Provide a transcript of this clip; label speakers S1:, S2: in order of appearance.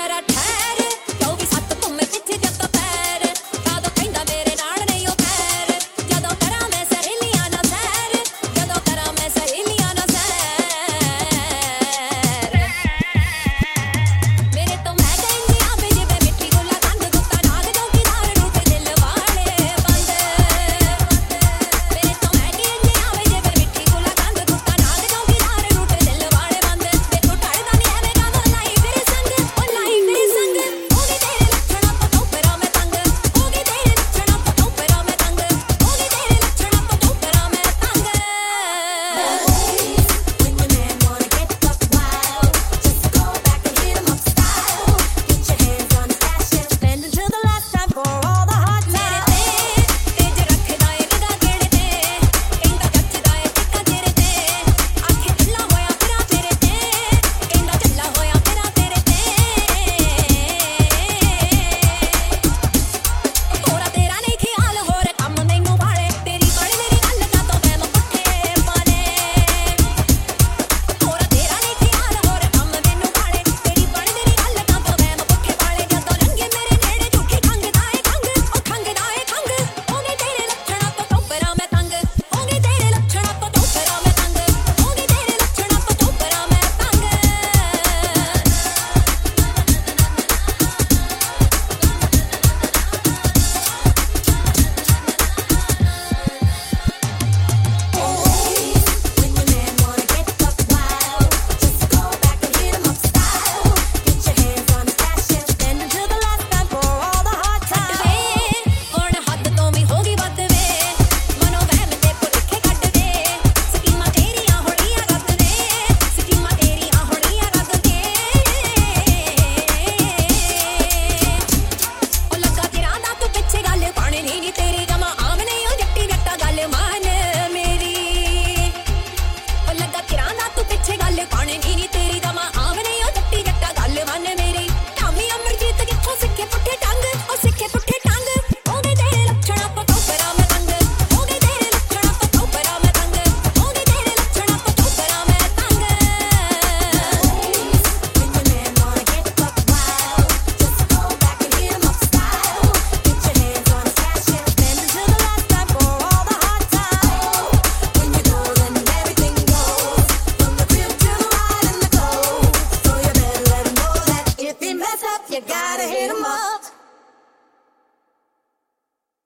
S1: যারা ঠ্যাং
S2: gotta hit 'em up.